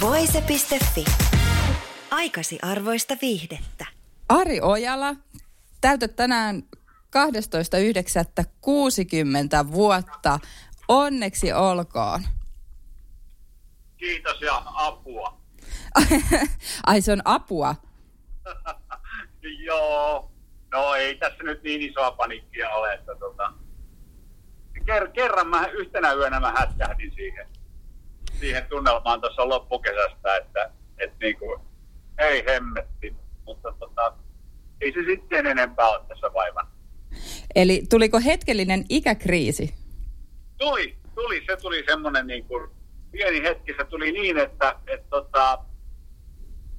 Voise.fi. Aikasi arvoista viihdettä. Ari Ojala, täytät tänään 12.9.60 vuotta. Onneksi olkoon. Kiitos ja apua. Ai se on apua. Joo, no ei tässä nyt niin isoa panikkia ole, että tota, ker- kerran mä yhtenä yönä mä hätkähdin siihen, siihen tunnelmaan tuossa loppukesästä, että et niinku, ei hemmetti, mutta tota, ei se sitten enempää ole tässä vaivan. Eli tuliko hetkellinen ikäkriisi? Tuli, tuli, se tuli semmoinen niin kuin, pieni hetki, se tuli niin, että et, tota,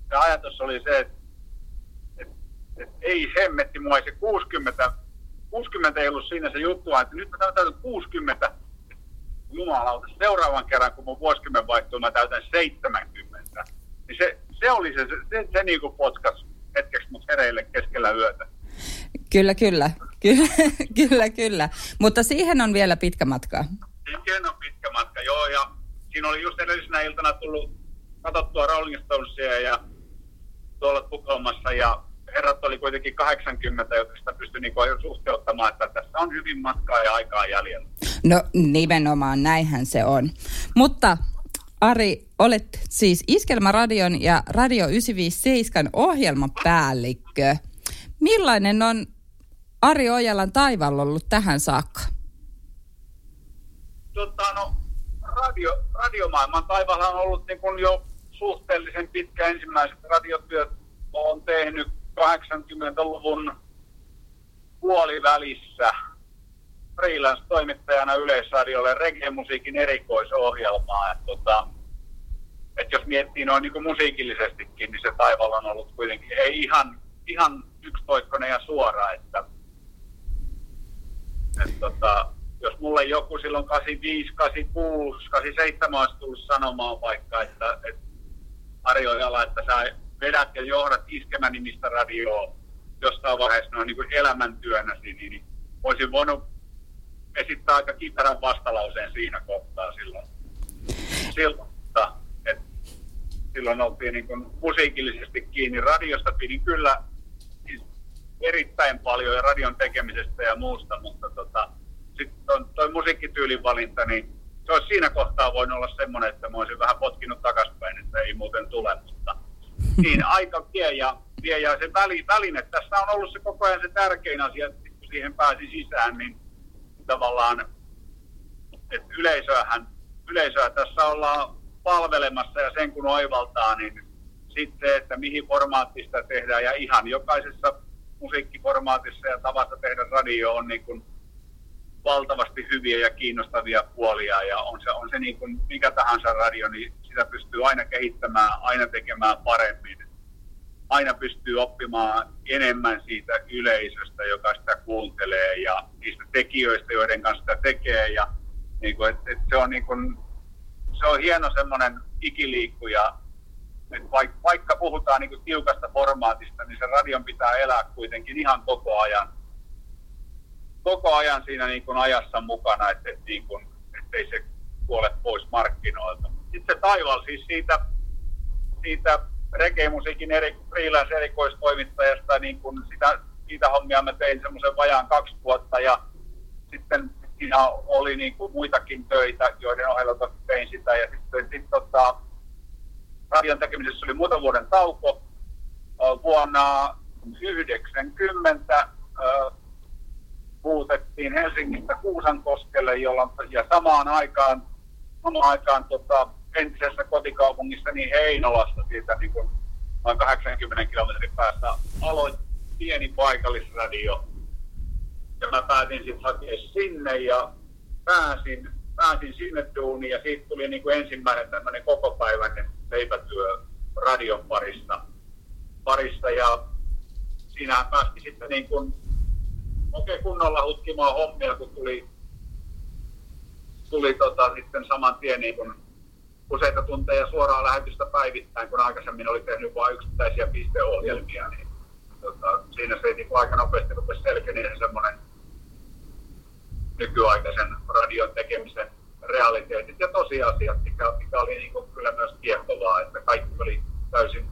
se ajatus oli se, että et, et, ei hemmetti mua, ei se 60, 60 ei ollut siinä se juttu, että nyt mä täytän 60, jumalauta, seuraavan kerran kun mun vuosikymmen vaihtuu, mä täytän 70. Niin se, se oli se, se, se, se niin kuin potkas hetkeksi mut hereille keskellä yötä. Kyllä, kyllä. Kyllä, kyllä, kyllä. Mutta siihen on vielä pitkä matka. Siihen on pitkä matka, joo. Ja siinä oli just edellisenä iltana tullut katsottua Rolling Stonesia ja tuolla Tukholmassa ja herrat oli kuitenkin 80, jotka sitä pystyi niin suhteuttamaan, että tässä on hyvin matkaa ja aikaa jäljellä. No nimenomaan, näinhän se on. Mutta Ari, olet siis Iskelmäradion ja Radio 957 ohjelmapäällikkö. Millainen on Ari Ojalan taival ollut tähän saakka? Tota, no, radio, radiomaailman taivalla on ollut niin kuin jo suhteellisen pitkä ensimmäiset radiotyöt. Olen tehnyt 80-luvun puolivälissä freelance-toimittajana Yleisradiolle reggae-musiikin erikoisohjelmaa. Et, tota, et jos miettii noin niin musiikillisestikin, niin se taival on ollut kuitenkin ei ihan, ihan yksitoikkoinen ja suora. Että, et, tota, jos mulle joku silloin 85, 86, 87 olisi tullut sanomaan vaikka, että, että Ojala, että sä vedät ja johdat iskemän nimistä radioa jostain vaiheessa noin niin elämäntyönäsi, niin, olisin voinut esittää aika kitaran vastalauseen siinä kohtaa silloin. Silloin, että silloin oltiin niin kuin musiikillisesti kiinni. Radiosta pidin kyllä siis erittäin paljon ja radion tekemisestä ja muusta, mutta tota, sitten toi musiikkityylin valinta, niin se olisi siinä kohtaa voinut olla semmoinen, että mä olisin vähän potkinut takaspäin, että ei muuten tule, mutta niin aika vie ja, vie ja se väli, väline, tässä on ollut se koko ajan se tärkein asia, että kun siihen pääsi sisään, niin tavallaan, että yleisöähän, yleisöä tässä ollaan palvelemassa ja sen kun oivaltaa, niin sitten että mihin formaatista tehdään. Ja ihan jokaisessa musiikkiformaatissa ja tavassa tehdä radio on niin kuin valtavasti hyviä ja kiinnostavia puolia ja on se, on se niin kuin mikä tahansa radio, niin sitä pystyy aina kehittämään, aina tekemään paremmin. Aina pystyy oppimaan enemmän siitä yleisöstä, joka sitä kuuntelee ja niistä tekijöistä, joiden kanssa sitä tekee. Ja niin kuin, et, et se, on niin kuin, se on hieno semmoinen ikiliikkuja, että vaikka, vaikka puhutaan niin kuin tiukasta formaatista, niin se radion pitää elää kuitenkin ihan koko ajan koko ajan siinä niin kuin ajassa mukana, että, niin kuin, ettei se kuole pois markkinoilta. Sitten se taival siis siitä, siitä reggae-musiikin eri, freelance-erikoistoimittajasta, niin kuin sitä, siitä hommia mä tein semmoisen vajaan kaksi vuotta ja sitten siinä oli niin kuin muitakin töitä, joiden ohella tein sitä ja sitten sit, tota, radion tekemisessä oli muutaman vuoden tauko. Vuonna 90 muutettiin Helsingistä Kuusankoskelle, jolloin, ja samaan aikaan, samaan aikaan tota, entisessä kotikaupungissa niin Heinolasta siitä niin kuin, noin 80 kilometrin päästä aloitti pieni paikallisradio. Ja mä päätin sitten hakea sinne ja pääsin, pääsin sinne duuniin ja siitä tuli niin kuin ensimmäinen tämmöinen kokopäiväinen leipätyö radion parista. parista ja siinähän päästi sitten niin kuin oikein kunnolla hutkimaan hommia, kun tuli, tuli tota, sitten saman tien niin kuin useita tunteja suoraa lähetystä päivittäin, kun aikaisemmin oli tehnyt vain yksittäisiä pisteohjelmia, niin tota, siinä se niin aika nopeasti rupesi selkenemään semmoinen nykyaikaisen radion tekemisen realiteetit. Ja tosiasiat, mikä, mikä oli niin kyllä myös kiehtovaa, että kaikki oli täysin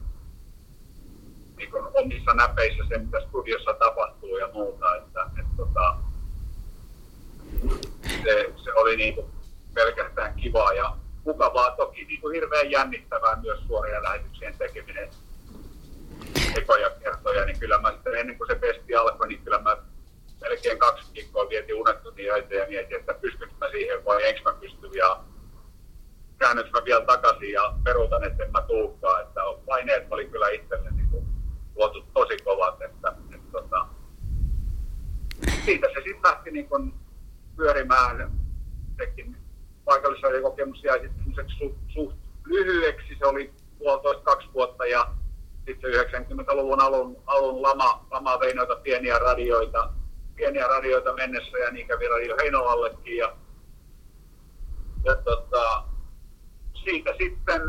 niin kuin omissa näpeissä se, mitä studiossa tapahtuu ja muuta. Että, että, tota, se, se, oli niin kuin pelkästään kivaa ja mukavaa, toki niin kuin hirveän jännittävää myös suoria lähetyksien tekeminen ekoja kertoja, niin kyllä mä sitten ennen kuin se pesti alkoi, niin kyllä mä melkein kaksi viikkoa vietin unettomia öitä ja mietin, että pystynkö mä siihen vai enkö mä pysty ja käännytkö mä vielä takaisin ja peruutan, että en mä tuukkaa, että paineet oli kyllä itselle niin kuin, luotu tosi kovat, että, että, että tota, siitä se sitten lähti niin kuin pyörimään, sekin paikallisradiokokemus jäi sitten suht, suht lyhyeksi, se oli puolitoista kaksi vuotta ja sitten 90-luvun alun, alun lama, lama vei noita pieniä radioita, pieniä radioita mennessä ja niin kävi Radio Heinolallekin ja, ja tota, siitä sitten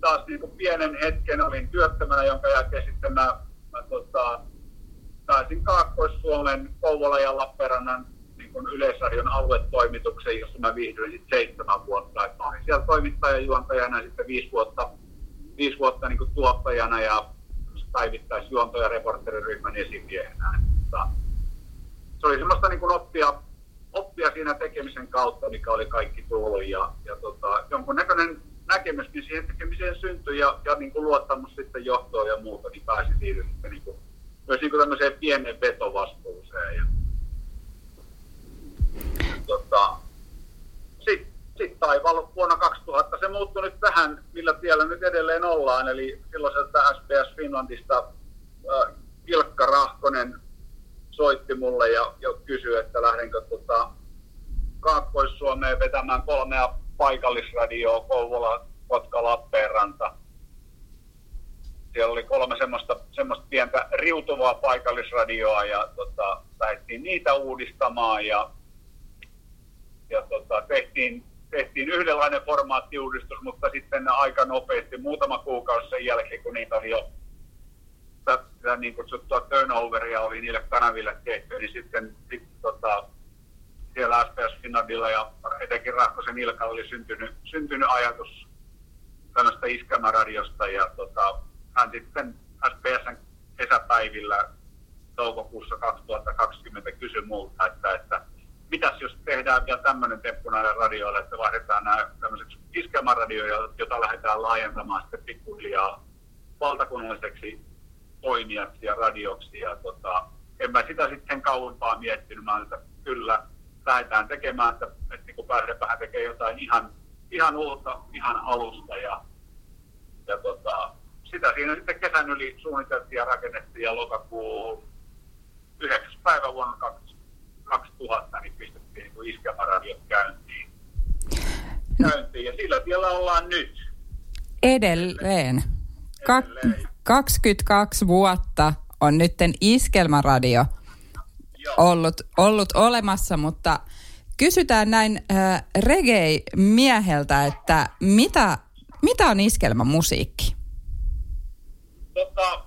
taas niin kuin pienen hetken olin työttömänä, jonka jälkeen sitten mä, mä tota, pääsin Kaakkois-Suomen Kouvola ja Lappeenrannan niin kuin Yleisradion aluetoimituksen, jossa mä viihdyin sitten seitsemän vuotta. Et mä olin siellä toimittajajuontajana sitten viisi vuotta, viisi vuotta niin kuin tuottajana ja päivittäisjuonto- ja reporteriryhmän esimiehenä. Mutta se oli semmoista niin kuin oppia, oppia siinä tekemisen kautta, mikä oli kaikki tullut ja, ja tota, jonkunnäköinen näkemyskin siihen tekemiseen syntyi ja, ja niin kuin luottamus sitten johtoon ja muuta, niin pääsi sitten niin myös niin tämmöiseen pienen vetovastuuseen. Ja, tota, sitten sit taivaalla vuonna 2000 se muuttui nyt tähän, millä tiellä nyt edelleen ollaan, eli silloiselta SBS Finlandista äh, Ilkka Rahkonen soitti mulle ja, ja kysyi, että lähdenkö tota, Kaakkois-Suomeen vetämään kolmea paikallisradioa, Kouvola, Kotka, Lappeenranta. Siellä oli kolme semmoista, semmoista pientä riutuvaa paikallisradioa ja tota, lähdettiin niitä uudistamaan ja, ja tota, tehtiin, tehtiin yhdenlainen formaattiuudistus, mutta sitten aika nopeasti, muutama kuukausi sen jälkeen, kun niitä oli jo tätä niin kutsuttua turnoveria oli niille kanaville tehty, niin sitten sit, tota, siellä SPS Finlandilla ja etenkin Rahkosen Ilka oli syntynyt, syntynyt ajatus tällaista iskelmäradiosta ja tota, hän sitten SPSn kesäpäivillä toukokuussa 2020 kysyi multa, että, että mitäs jos tehdään vielä tämmöinen temppu näille radioille, että vaihdetaan nämä tämmöiseksi iskelmäradioja, jota lähdetään laajentamaan sitten pikkuhiljaa valtakunnalliseksi toimijaksi ja radioksi. Ja tota, en mä sitä sitten kauempaa miettinyt, mä että kyllä lähdetään tekemään, että, että niin pääsee tekemään jotain ihan, ihan uutta, ihan alusta. Ja, ja tota, sitä siinä sitten kesän yli suunniteltiin ja rakennettiin ja lokakuun 9. päivä vuonna 2000 niin pistettiin niin iskelmäradiot käyntiin. käyntiin. Ja sillä tiellä ollaan nyt. Edelleen. Edelleen. 22 vuotta on nytten Iskelmäradio ollut, ollut olemassa, mutta kysytään näin äh, reggae-mieheltä, että mitä, mitä on iskelmämusiikki? Tota,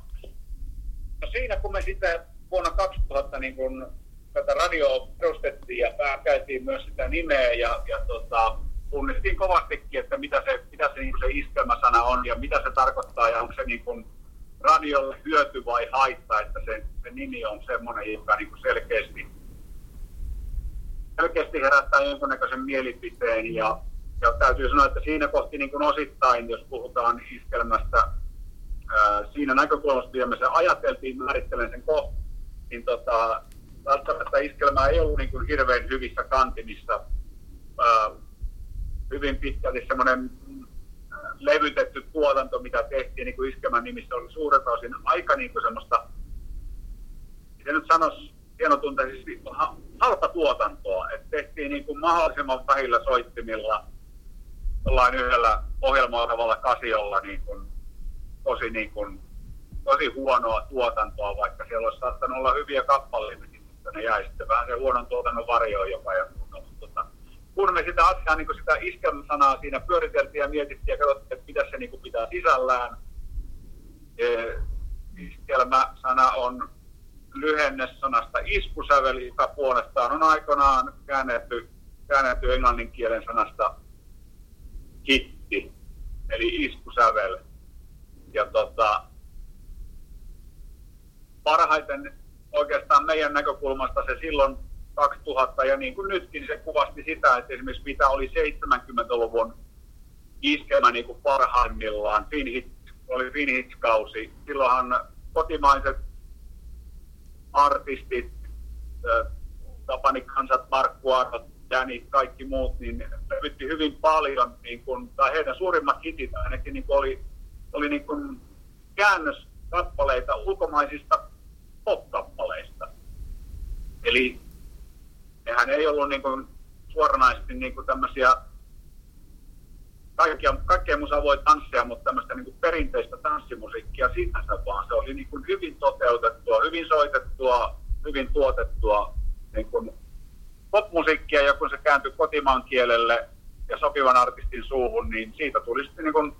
no siinä kun me sitten vuonna 2000 niin kun tätä radioa perustettiin ja käytiin myös sitä nimeä ja, ja tota, tunnistiin kovastikin, että mitä se, mitä se, niin se iskelmäsana on ja mitä se tarkoittaa ja onko se niin kun, radiolle hyöty vai haitta, että se, se nimi on semmoinen, joka niin selkeästi, selkeästi herättää jonkunnäköisen mielipiteen ja, ja täytyy sanoa, että siinä kohti niin kuin osittain, jos puhutaan iskelmästä, ää, siinä näkökulmasta, mitä me se ajateltiin, määrittelen sen kohta, niin tota, välttämättä iskelmä ei ollut niin kuin hirveän hyvissä kantimissa. Ää, hyvin pitkälti semmoinen levytetty tuotanto, mitä tehtiin niin kuin Iskemän nimissä, oli suurelta osin aika niin kuin semmoista, miten nyt sanoisi hienotunteisesti, halpa tuotantoa, että tehtiin niin kuin mahdollisimman vähillä soittimilla, jollain yhdellä ohjelmoitavalla kasiolla niin kuin, tosi niin kuin tosi huonoa tuotantoa, vaikka siellä olisi saattanut olla hyviä kappaleita, mutta ne jäi sitten vähän se huonon tuotannon varjoon jopa. Ja, mutta, kun me sitä asiaa, niin sitä iskelmäsanaa siinä pyöriteltiin ja mietittiin ja katsottiin, että mitä se niin pitää sisällään. E, iskelmäsana on lyhenne sanasta iskusäveli, joka puolestaan on aikoinaan käännetty, käännetty englannin kielen sanasta kitti, eli iskusävel. Ja tota, parhaiten oikeastaan meidän näkökulmasta se silloin 2000 ja niin kuin nytkin se kuvasti sitä, että esimerkiksi mitä oli 70-luvun iskelmä niin kuin parhaimmillaan, Finhit, oli Finhits-kausi. Silloinhan kotimaiset artistit, Tapani Kansat, Markku Arvot, Danny, kaikki muut, niin levytti hyvin paljon, niin kuin, tai heidän suurimmat hitit ainakin niin kuin oli, oli niin kuin käännöskappaleita ulkomaisista pop-kappaleista. Eli nehän ei ollut niin kuin suoranaisesti niin kuin tämmöisiä kaikkea, kaikkea musa voi tanssia, mutta tämmöistä niin kuin perinteistä tanssimusiikkia sinänsä vaan. Se oli niin kuin hyvin toteutettua, hyvin soitettua, hyvin tuotettua niin kuin popmusiikkia, ja kun se kääntyi kotimaan kielelle ja sopivan artistin suuhun, niin siitä tuli sitten niin kuin,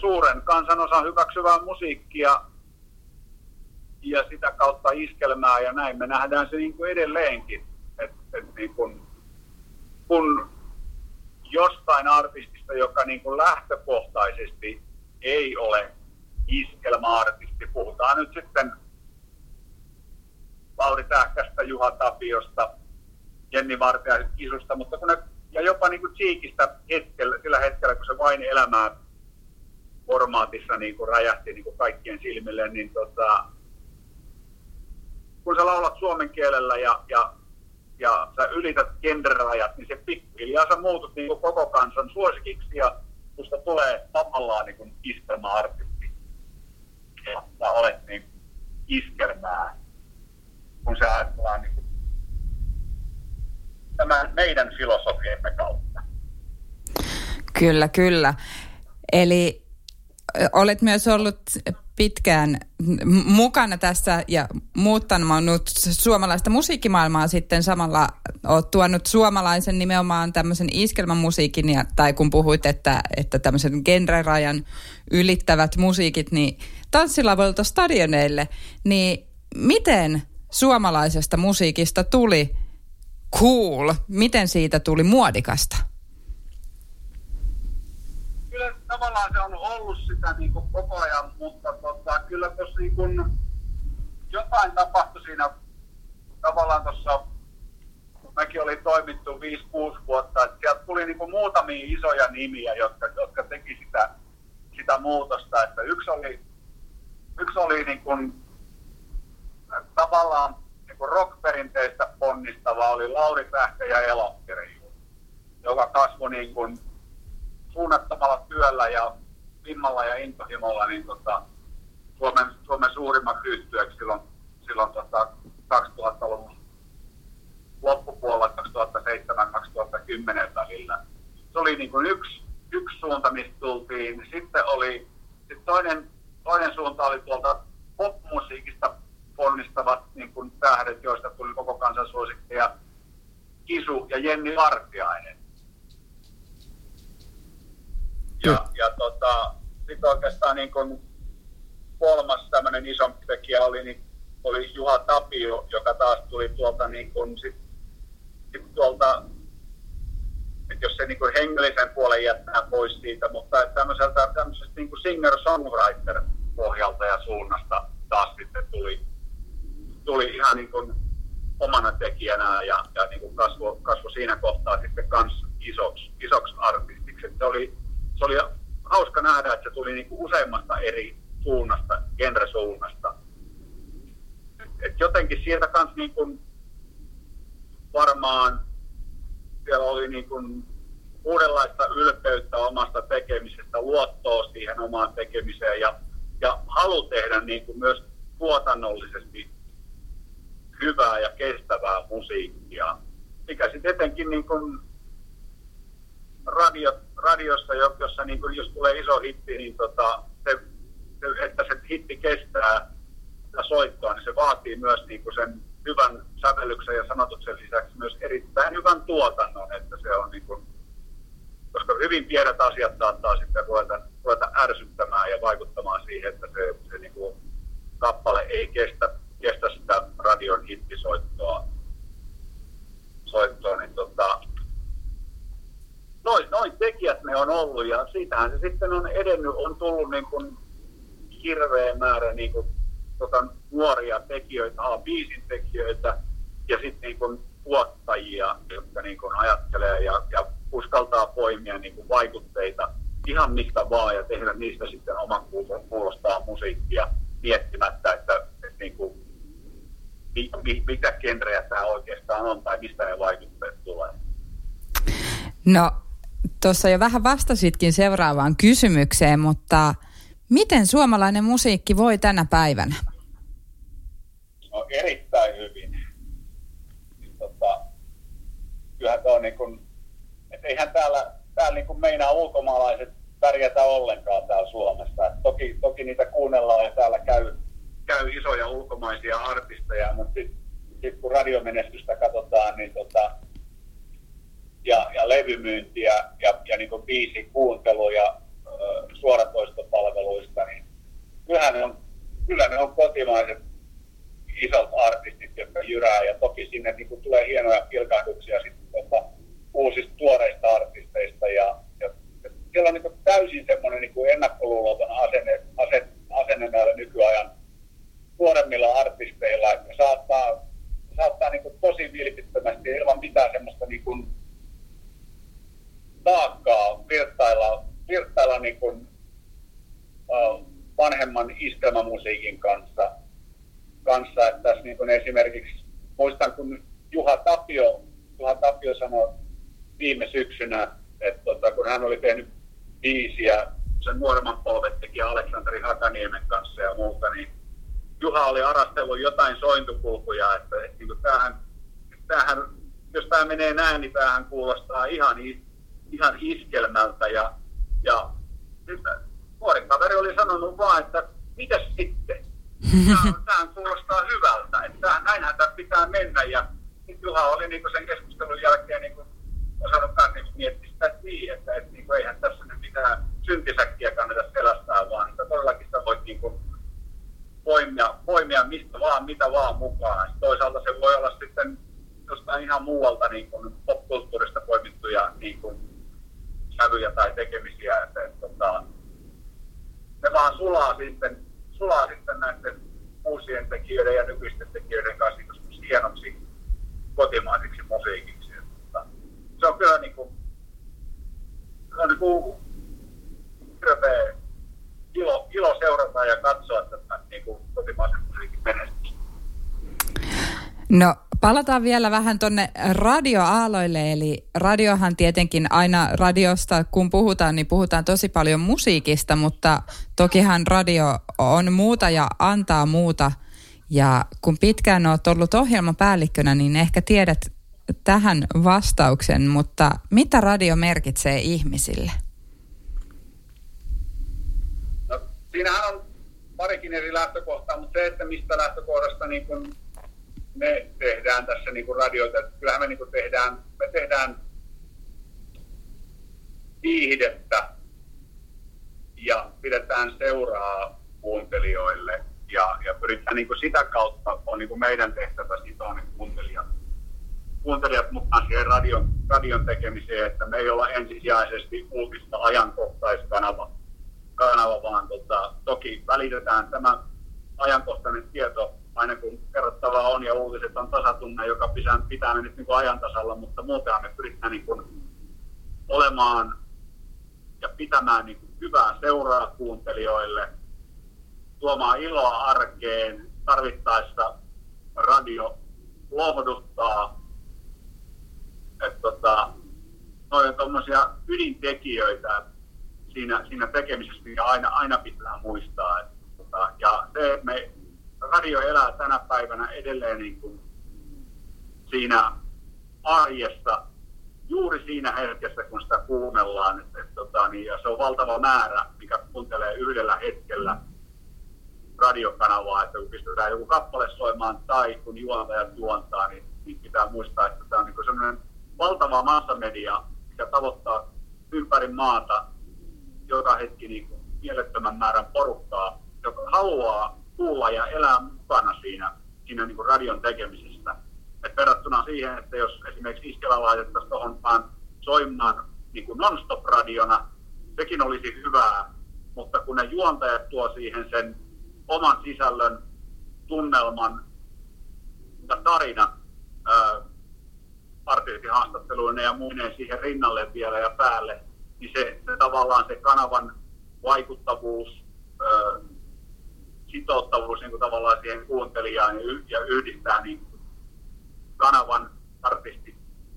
suuren kansanosan hyväksyvää musiikkia ja sitä kautta iskelmää ja näin. Me nähdään se niin kuin edelleenkin, että et niin kuin, kun jostain artistista, joka niin kuin lähtökohtaisesti ei ole iskelma-artisti, puhutaan nyt sitten Lauri Tähkästä, Juha Tapiosta, Jenni Vartija Isusta, mutta kun ne, ja jopa niin kuin Cheekistä hetkellä, sillä hetkellä, kun se vain elämää formaatissa niin kuin räjähti niin kuin kaikkien silmille, niin tota, kun sä laulat suomen kielellä ja, ja, ja sä ylität genderajat, niin se pikkuhiljaa sä muutut niin kuin koko kansan suosikiksi ja susta tulee tavallaan niin kuin iskelma-artisti. Ja sä olet niin iskelmää, kun sä ajatellaan niin kuin tämän meidän filosofiamme kautta. Kyllä, kyllä. Eli olet myös ollut pitkään mukana tässä ja muuttanut suomalaista musiikkimaailmaa sitten samalla olet tuonut suomalaisen nimenomaan tämmöisen iskelmämusiikin ja, tai kun puhuit, että, että tämmöisen genrerajan ylittävät musiikit niin tanssilavolta stadioneille, niin miten suomalaisesta musiikista tuli cool? Miten siitä tuli muodikasta? kyllä tavallaan se on ollut sitä niin kuin koko ajan, mutta tota, kyllä tuossa niin jotain tapahtui siinä tavallaan tuossa, kun mäkin oli toimittu 5-6 vuotta, että sieltä tuli niin kuin muutamia isoja nimiä, jotka, jotka teki sitä, sitä muutosta. Että yksi oli, yksi oli niin kuin, tavallaan niin kuin rock-perinteistä ponnistava oli Lauri Pähkä ja Elokkeri, joka kasvoi niin kuin suunnattomalla työllä ja vimmalla ja intohimolla niin tota, Suomen, Suomen suurimmaksi yhtyöksi silloin, silloin tota 2000-luvun loppupuolella 2007-2010 välillä. Se oli niin kuin yksi, yksi suunta, mistä tultiin. Sitten oli sit toinen, toinen suunta oli tuolta popmusiikista ponnistavat niin kuin tähdet, joista tuli koko kansan suosikki ja Kisu ja Jenni Vartiainen. Ja, ja tota, sitten oikeastaan niin kun kolmas tämmöinen isompi tekijä oli, niin, oli Juha Tapio, joka taas tuli tuolta, niin kun, sit, sit tuolta että jos se niin hengellisen puolen jättää pois siitä, mutta tämmöiseltä, tämmöisestä niin kuin singer-songwriter pohjalta ja suunnasta taas sitten tuli, tuli ihan niin kuin omana tekijänä ja, ja niin kuin kasvo, kasvo siinä kohtaa sitten kans isoksi, isoksi artistiksi. se oli, se oli hauska nähdä, että se tuli niin kuin useammasta eri suunnasta, genresuunnasta. Et jotenkin sieltä kans niin kuin varmaan siellä oli niin kuin uudenlaista ylpeyttä omasta tekemisestä, luottoa siihen omaan tekemiseen ja, ja halu tehdä niin kuin myös tuotannollisesti hyvää ja kestävää musiikkia, mikä sitten etenkin niin kuin radio, radiossa, jossa niin kuin, jos tulee iso hitti, niin tota, se että se hitti kestää sitä soittoa, niin se vaatii myös niin kuin sen hyvän sävellyksen ja sanotuksen lisäksi myös erittäin hyvän tuotannon, että se on niin kuin, koska hyvin pienet asiat saattaa sitten ruveta, ruveta ärsyttämään ja vaikuttamaan siihen, että se, se niin kuin kappale ei kestä, kestä sitä radion hittisoittoa. Soittoa, niin tota, noin, noin tekijät ja siitähän se sitten on edennyt, on tullut niin kuin hirveä määrä niin kuin, tota, nuoria tekijöitä, A-biisin tekijöitä ja sitten niin kuin, tuottajia, jotka niin kuin, ajattelee ja, ja uskaltaa poimia niin kuin, vaikutteita ihan mistä vaan ja tehdä niistä sitten oman kuulostaa musiikkia miettimättä, että, että niin kuin, mi, mi, mitä genrejä tämä oikeastaan on tai mistä ne vaikutteet tulee. No, tuossa jo vähän vastasitkin seuraavaan kysymykseen, mutta miten suomalainen musiikki voi tänä päivänä? No erittäin hyvin. Niin, tota, kyllähän tämä on niin kuin, että eihän täällä, täällä niin kuin meinaa ulkomaalaiset pärjätä ollenkaan täällä Suomessa. Et toki, toki niitä kuunnellaan ja täällä käy, käy isoja ulkomaisia artisteja, mutta sitten sit kun radiomenestystä katsotaan, niin tota, ja, ja levymyyntiä ja, ja niin biisin kuunteluja suoratoistopalveluista, niin kyllähän ne on, kyllä ne on kotimaiset isot artistit, jotka jyrää. Ja toki sinne niin kuin tulee hienoja pilkahduksia sitten tota, uusista tuoreista artisteista. Ja, ja, ja siellä on niin kuin täysin semmoinen niin ennakkoluuloton asenne, asenne, asenne näillä nykyajan nuoremmilla artisteilla, että saattaa, saattaa niin kuin tosi vilpittömästi ilman mitään semmoista niin kuin taakkaa virtailla, virtailla niin kuin, vanhemman iskelmämusiikin kanssa, kanssa. Että tässä niin kuin esimerkiksi muistan, kun Juha Tapio, Juha Tapio sanoi viime syksynä, että tota, kun hän oli tehnyt biisiä, sen nuoremman polvet teki Aleksanteri Hakaniemen kanssa ja muuta, niin Juha oli arastellut jotain sointukulkuja, että, että niin tämähän, tämähän, jos tämä menee näin, niin tämähän kuulostaa ihan, ihan iskelmältä. Ja, ja nyt nuori kaveri oli sanonut vaan, että mitäs sitten? Tämähän kuulostaa hyvältä, että näinhän tämä pitää mennä. Ja Juha oli niin sen keskustelun jälkeen niin osannut myös miettiä sitä niin, että, että niin kuin, eihän tässä nyt mitään syntisäkkiä kannata selästää, vaan että todellakin sä voit niin kuin, poimia, poimia mistä vaan, mitä vaan mukaan. Toisaalta se voi olla sitten jostain ihan muualta niin kuin popkulttuurista poimittuja niin kuin, sävyjä tai tekemisiä, että, että, tota, ne vaan sulaa sitten, sulaa sitten näiden uusien tekijöiden ja nykyisten tekijöiden kanssa niin hienoksi kotimaisiksi musiikiksi. Että, se on kyllä niin kuin, se on niin kuin No palataan vielä vähän tuonne radioaaloille, eli radiohan tietenkin aina radiosta, kun puhutaan, niin puhutaan tosi paljon musiikista, mutta tokihan radio on muuta ja antaa muuta. Ja kun pitkään olet ollut ohjelmapäällikkönä, niin ehkä tiedät tähän vastauksen, mutta mitä radio merkitsee ihmisille? No, siinähän on parikin eri lähtökohtaa, mutta se, että mistä lähtökohdasta niin kun me tehdään tässä niin kuin radioita, kyllähän me niin kuin tehdään, me tehdään viihdettä ja pidetään seuraa kuuntelijoille ja, ja pyritään niin kuin sitä kautta, on niin kuin meidän tehtävä sitoa ne kuuntelijat, kuuntelijat mukaan siihen radion, radion tekemiseen, että me ei olla ensisijaisesti uutista ajankohtaiskanava, kanava, vaan tota, toki välitetään tämä ajankohtainen tieto aina kun kerrottavaa on ja uutiset on tasatunne, joka pitää, pitää nyt niin kuin ajan tasalla, mutta muutenhan me pyritään niin kuin olemaan ja pitämään niin kuin hyvää seuraa kuuntelijoille, tuomaan iloa arkeen, tarvittaessa radio lohduttaa. Että tota, noin on tuommoisia ydintekijöitä siinä, siinä tekemisessä, mikä aina, aina pitää muistaa. Että, tota, ja se, että me radio elää tänä päivänä edelleen niin kuin siinä arjessa juuri siinä hetkessä, kun sitä kuunnellaan. Et, et, tota, niin, ja se on valtava määrä, mikä kuuntelee yhdellä hetkellä. radiokanavaa, että kun pistetään joku kappale soimaan tai kun juontajat juontaa, niin, niin pitää muistaa, että tämä on niin sellainen valtava massamedia, mikä tavoittaa ympäri maata joka hetki niin kuin mielettömän määrän porukkaa, joka haluaa kuulla ja elää mukana siinä, siinä niin kuin radion tekemisestä. Et verrattuna siihen, että jos esimerkiksi Iskellä laitettaisiin tuohon vaan soimaan niin kuin non-stop-radiona, sekin olisi hyvää, mutta kun ne juontajat tuo siihen sen oman sisällön, tunnelman ja tarinan ää, artistihaastatteluinen ja muineen siihen rinnalle vielä ja päälle, niin se, se tavallaan se kanavan vaikuttavuus, sitouttavuus niin kuin tavallaan siihen kuuntelijaan ja, ja yhdistää niin kanavan artistit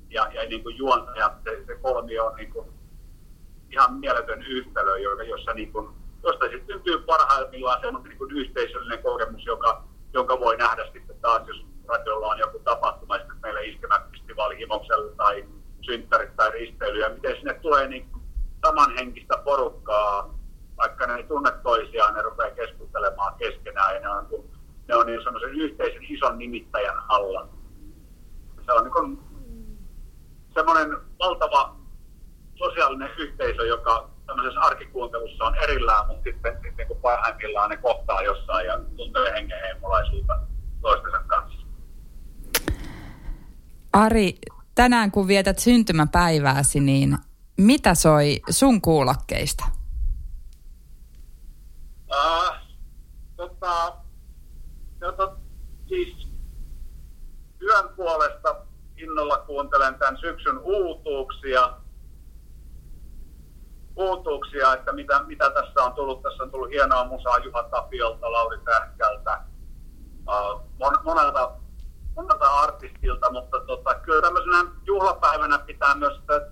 ja, ja niin kuin juontajat, se, se kolmio on niin kuin ihan mieletön yhtälö, jossa niin kuin, josta sitten syntyy parhaimmillaan semmoinen niin yhteisöllinen kokemus, joka, jonka voi nähdä sitten taas, jos radiolla on joku tapahtuma, sitten meillä iskemäfestivaali Himoksella tai synttärit tai risteily, ja miten sinne tulee niin samanhenkistä porukkaa, vaikka ne ei tunne toisiaan, ne rupeaa keskustelemaan keskenään, ja ne on, ne on niin semmoisen yhteisen ison nimittäjän alla. Se on niin semmoinen valtava sosiaalinen yhteisö, joka tämmöisessä arkikuuntelussa on erillään, mutta sitten, sitten kun parhaimmillaan ne kohtaa jossain ja tuntee hengenheimolaisuutta toistensa kanssa. Ari, tänään kun vietät syntymäpäivääsi, niin mitä soi sun kuulokkeista? Uh, tota, tota, siis työn puolesta innolla kuuntelen tämän syksyn uutuuksia, uutuuksia, että mitä, mitä tässä on tullut. Tässä on tullut hienoa musaa Juha Tapiolta, Lauri Tähkältä, uh, monelta, monelta artistilta, mutta tota, kyllä tämmöisenä juhlapäivänä pitää myös sitä,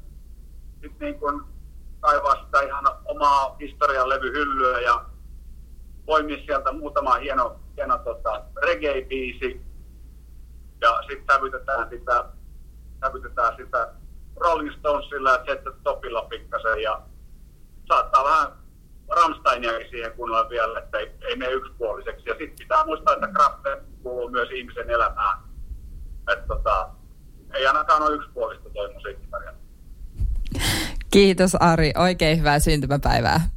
sit niin kuin kaivaa sitä ihan omaa historian levyhyllyä ja poimia sieltä muutama hieno, hieno tota, reggae-biisi ja sitten sävytetään sitä, sävytetään sitä Rolling Stonesilla ja Jet Topilla pikkasen ja saattaa vähän Rammsteinia siihen kunnolla vielä, että ei, ei mene yksipuoliseksi. Ja sitten pitää muistaa, että Kraftwerk kuuluu myös ihmisen elämään. Että tota, ei ainakaan ole yksipuolista toi musiikkitarja. Kiitos Ari, oikein hyvää syntymäpäivää.